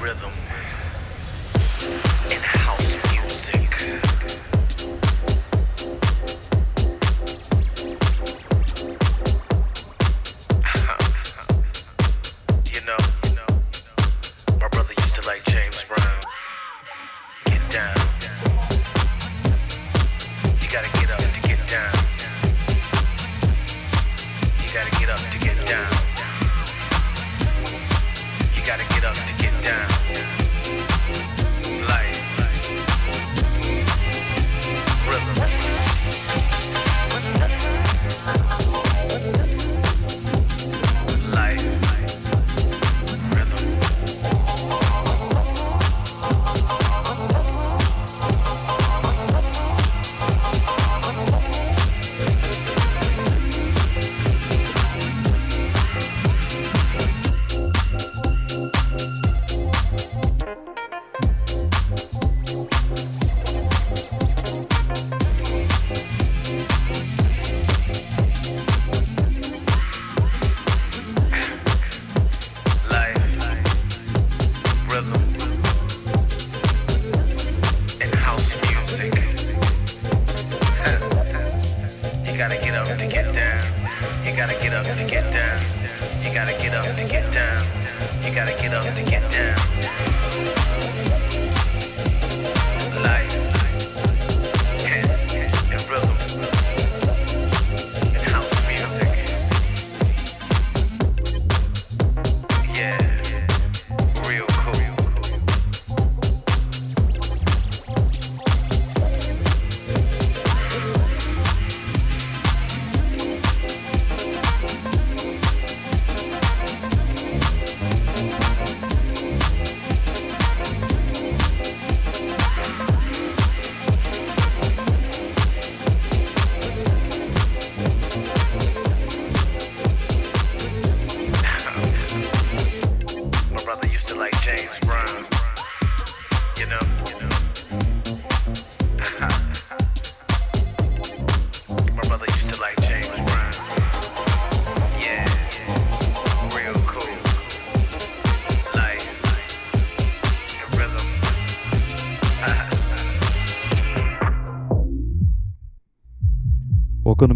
Welcome to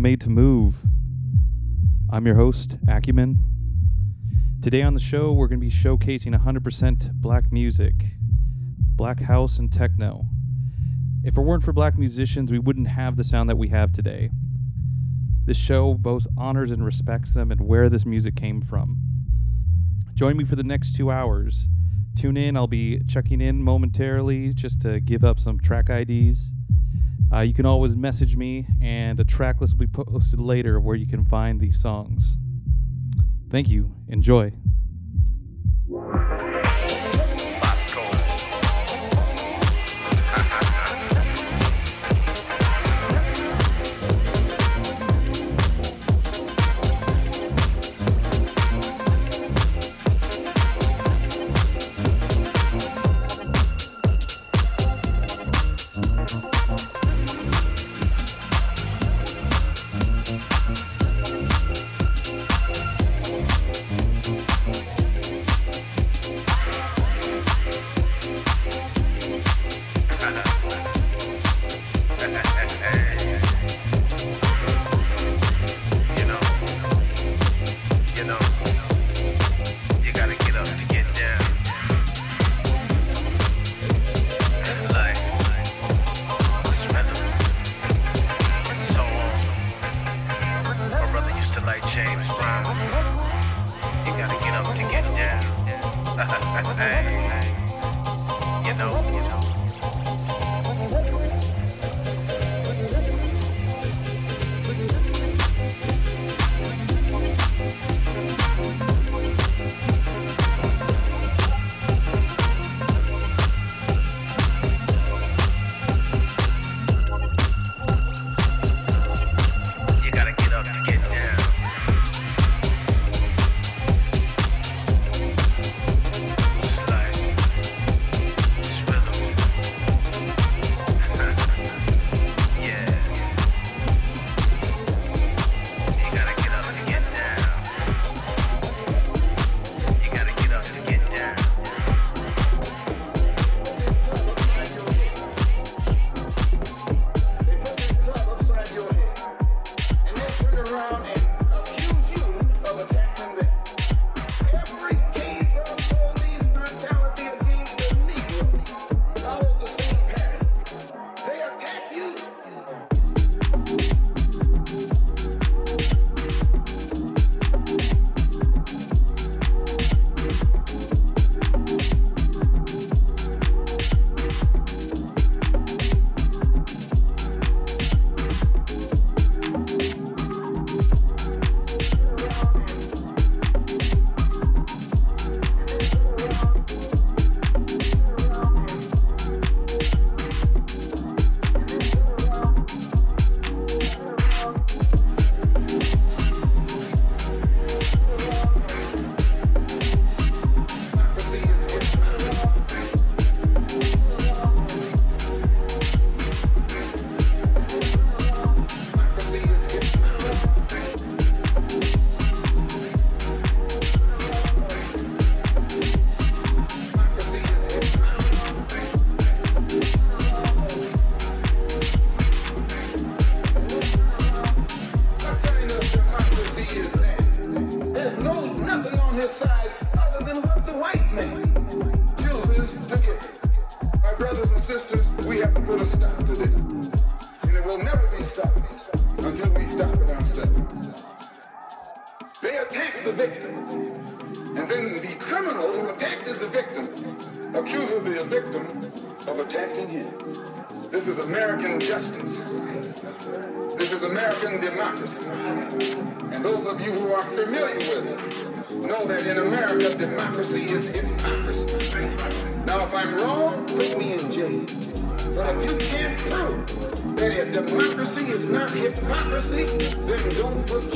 Made to Move. I'm your host, Akumen. Today on the show, we're going to be showcasing 100% black music, black house, and techno. If it weren't for black musicians, we wouldn't have the sound that we have today. This show both honors and respects them and where this music came from. Join me for the next two hours. Tune in, I'll be checking in momentarily just to give up some track IDs uh, you can always message me, and a track list will be posted later where you can find these songs. Thank you. Enjoy. American justice. This is American democracy. And those of you who are familiar with it know that in America, democracy is hypocrisy. Now, if I'm wrong, put me in jail. But if you can't prove that a democracy is not hypocrisy, then don't put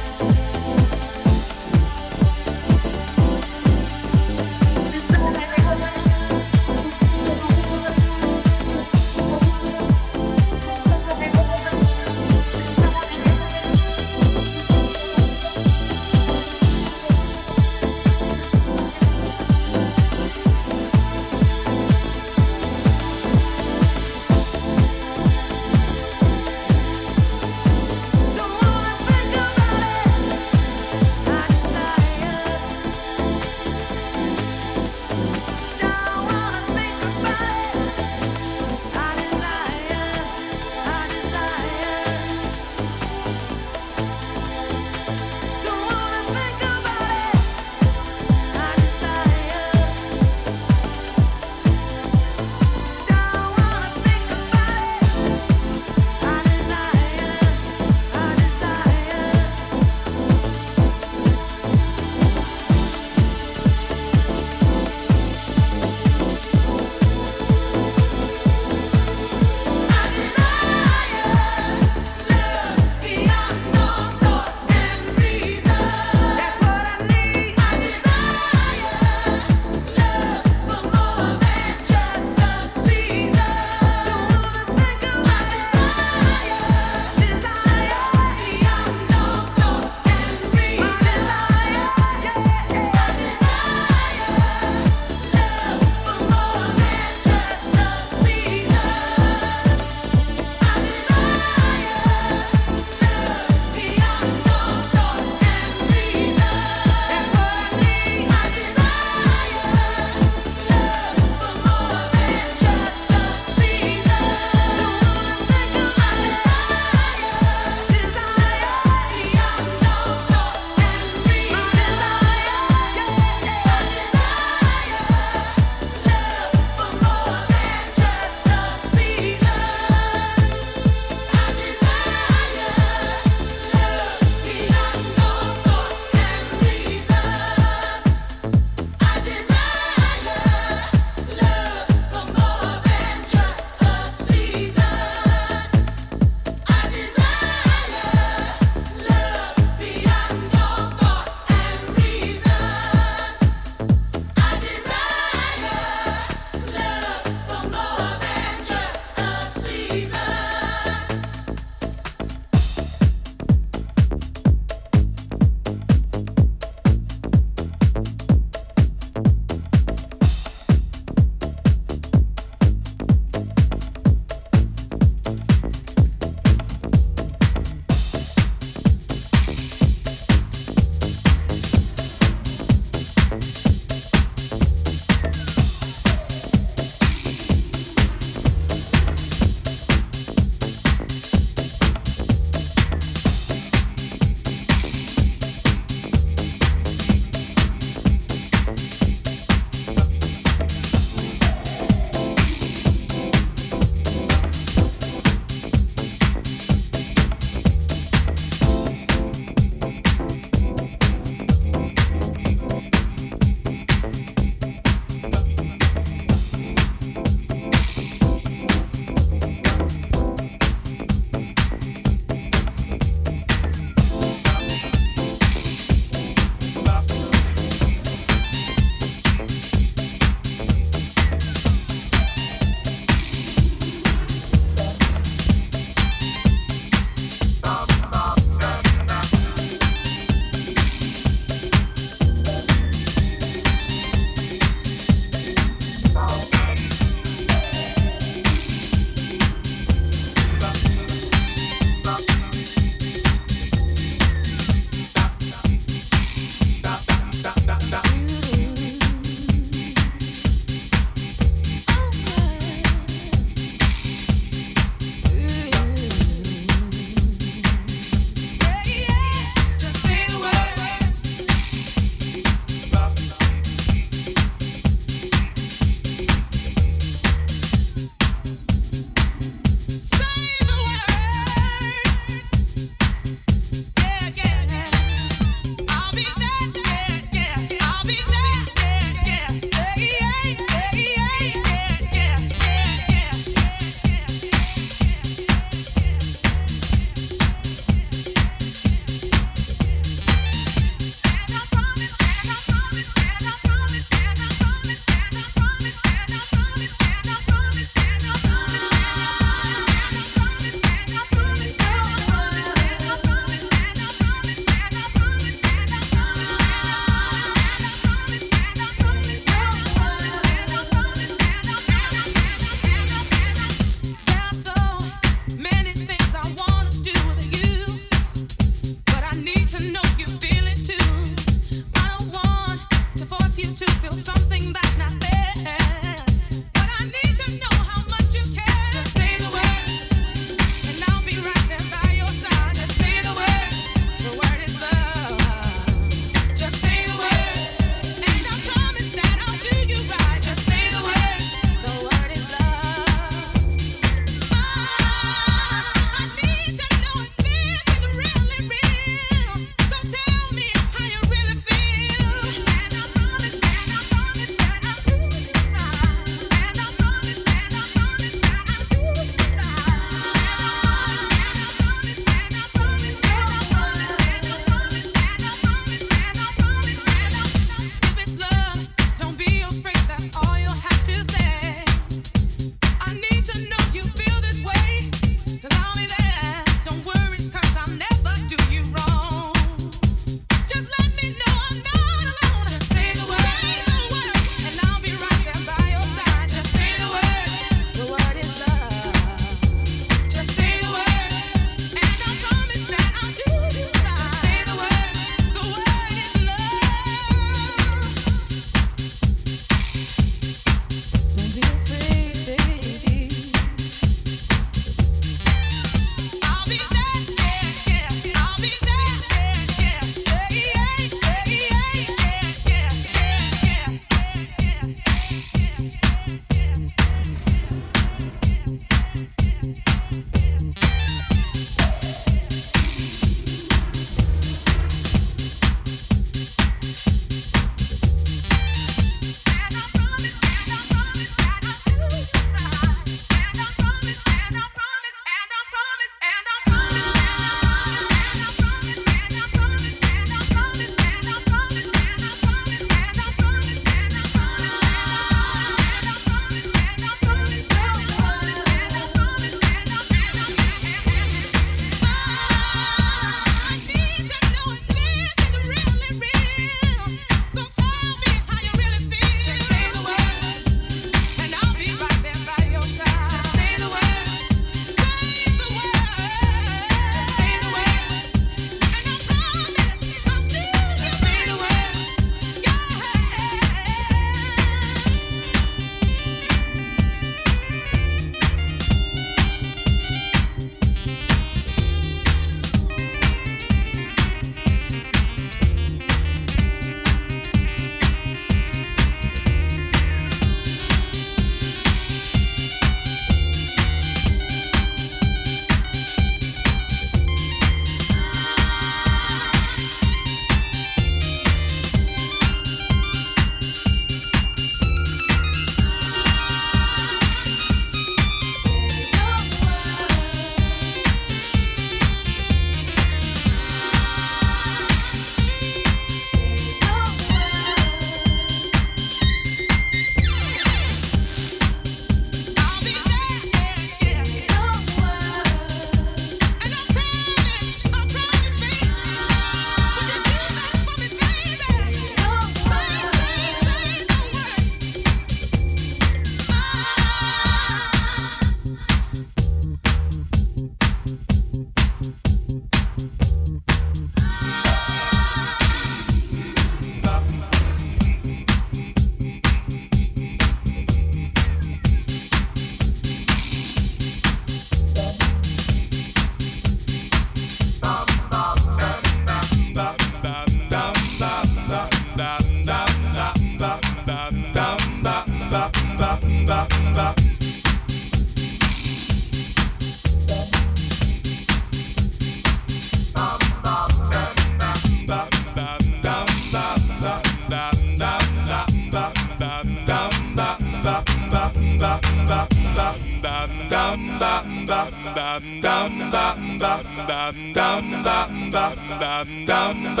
I'm.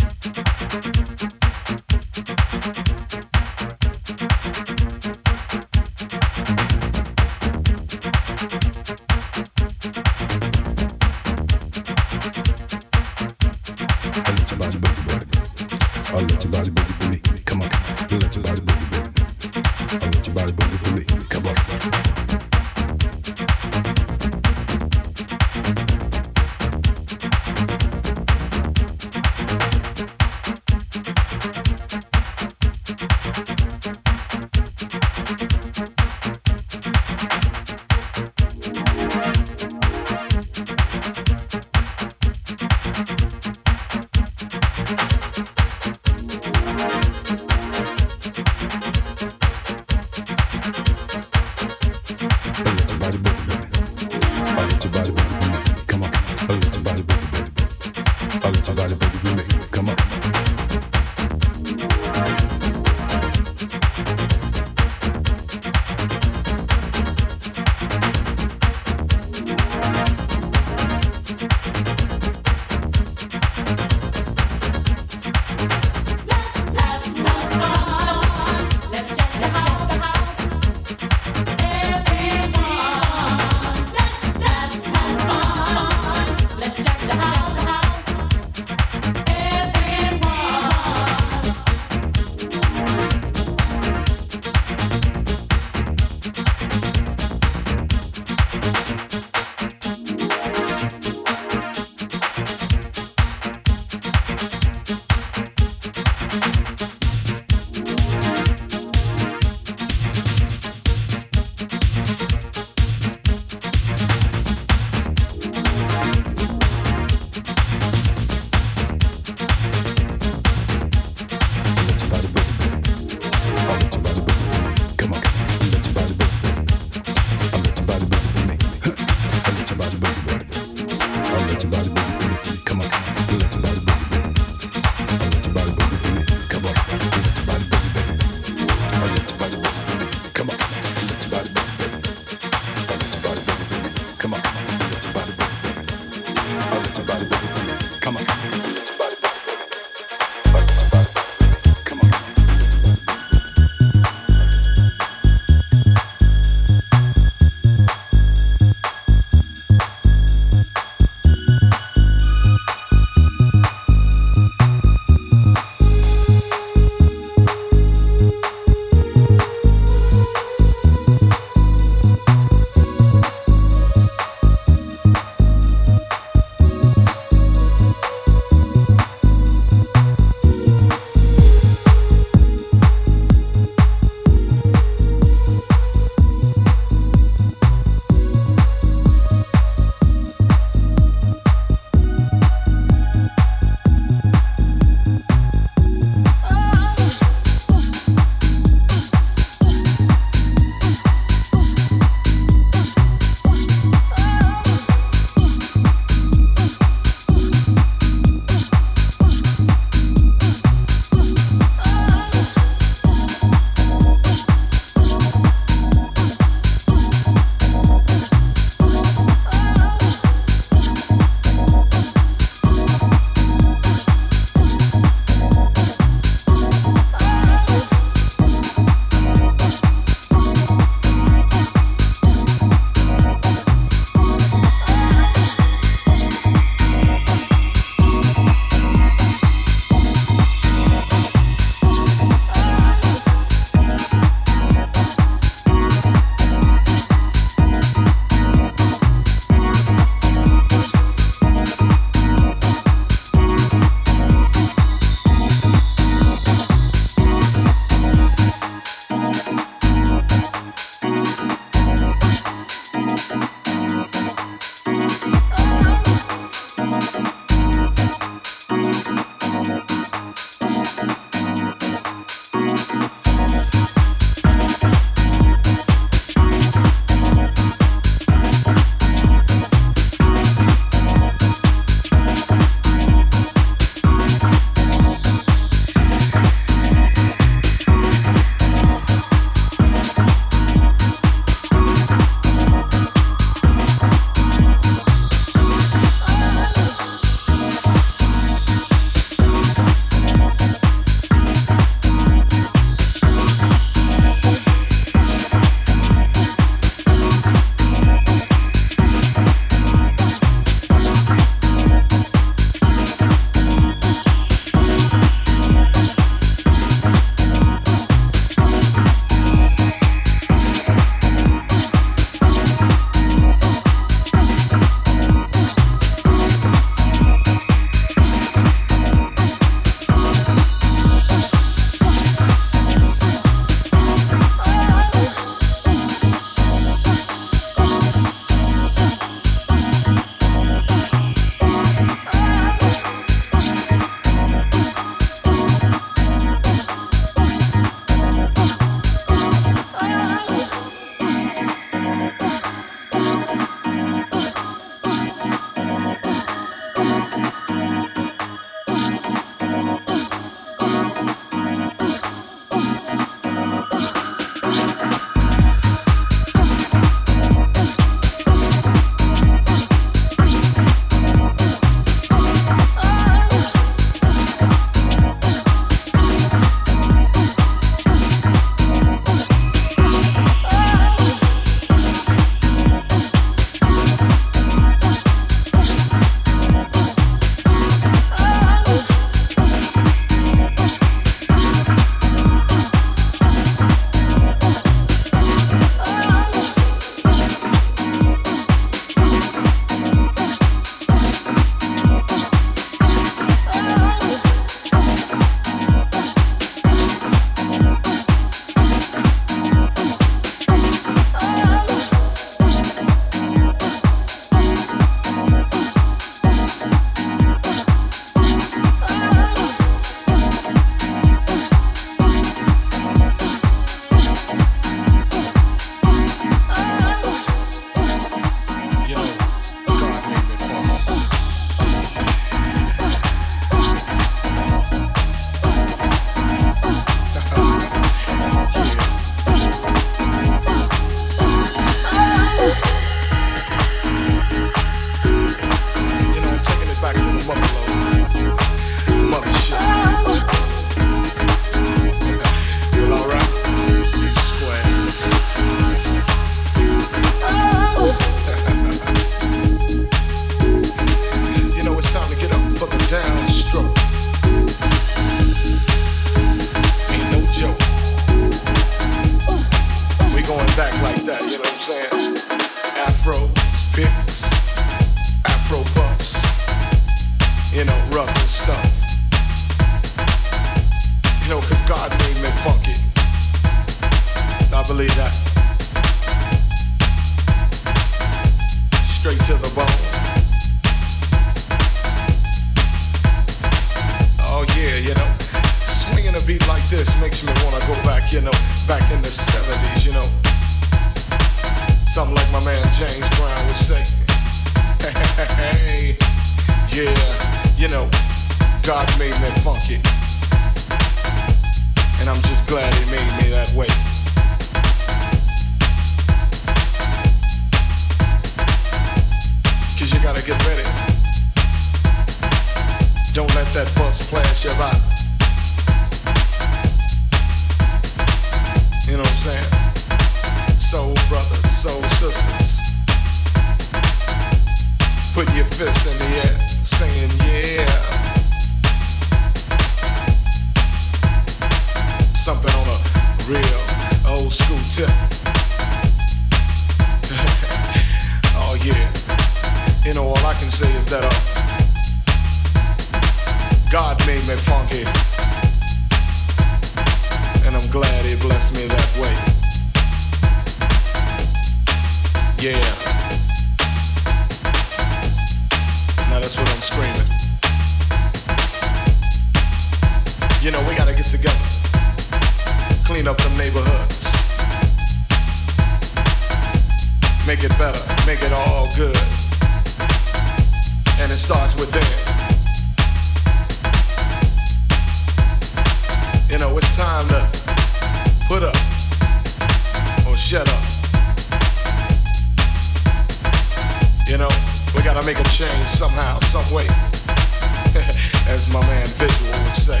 You know, we gotta make a change somehow, some way. As my man Visual would say.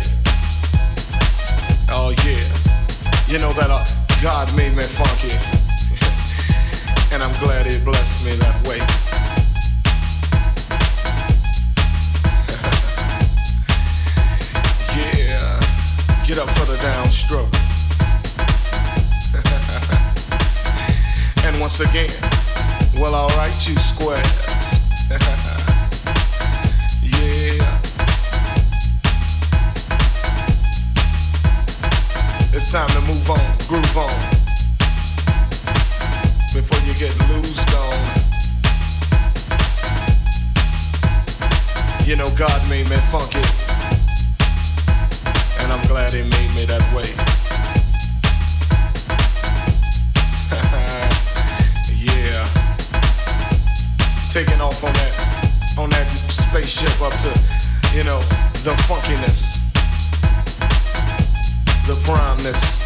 Oh yeah. You know that uh, God made me funky. and I'm glad he blessed me that way. yeah. Get up for the downstroke. and once again, well, alright, you squares. yeah. It's time to move on, groove on. Before you get loosed on. You know, God made me funky. And I'm glad He made me that way. Taking off on that, on that spaceship up to, you know, the funkiness, the primeness.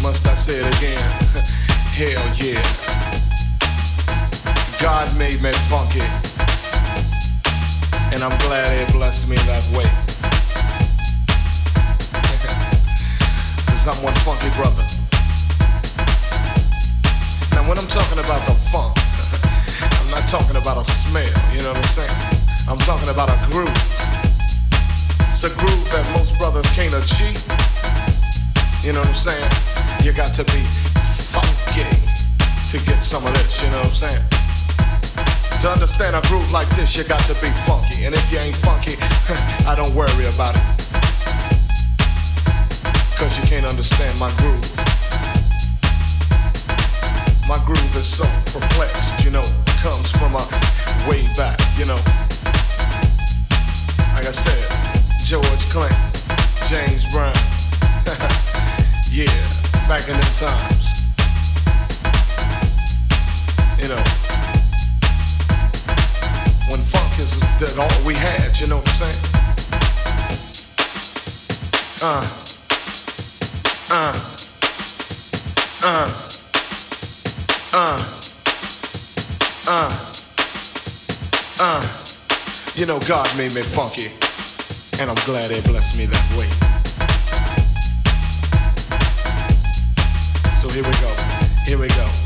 Must I say it again? Hell yeah. God made me funky. And I'm glad he blessed me that way. Cause I'm one funky brother. Now when I'm talking about the funk, I'm not talking about a smell, you know what I'm saying? I'm talking about a groove. It's a groove that most brothers can't achieve. You know what I'm saying? You got to be funky to get some of this, you know what I'm saying? To understand a groove like this, you got to be funky. And if you ain't funky, I don't worry about it. Cause you can't understand my groove. My groove is so perplexed, you know, comes from a way back, you know. Like I said, George Clinton, James Brown. yeah, back in them times. You know, when funk is all we had, you know what I'm saying? Uh, uh, uh, uh, uh, uh. You know, God made me funky, and I'm glad He blessed me that way. So here we go, here we go.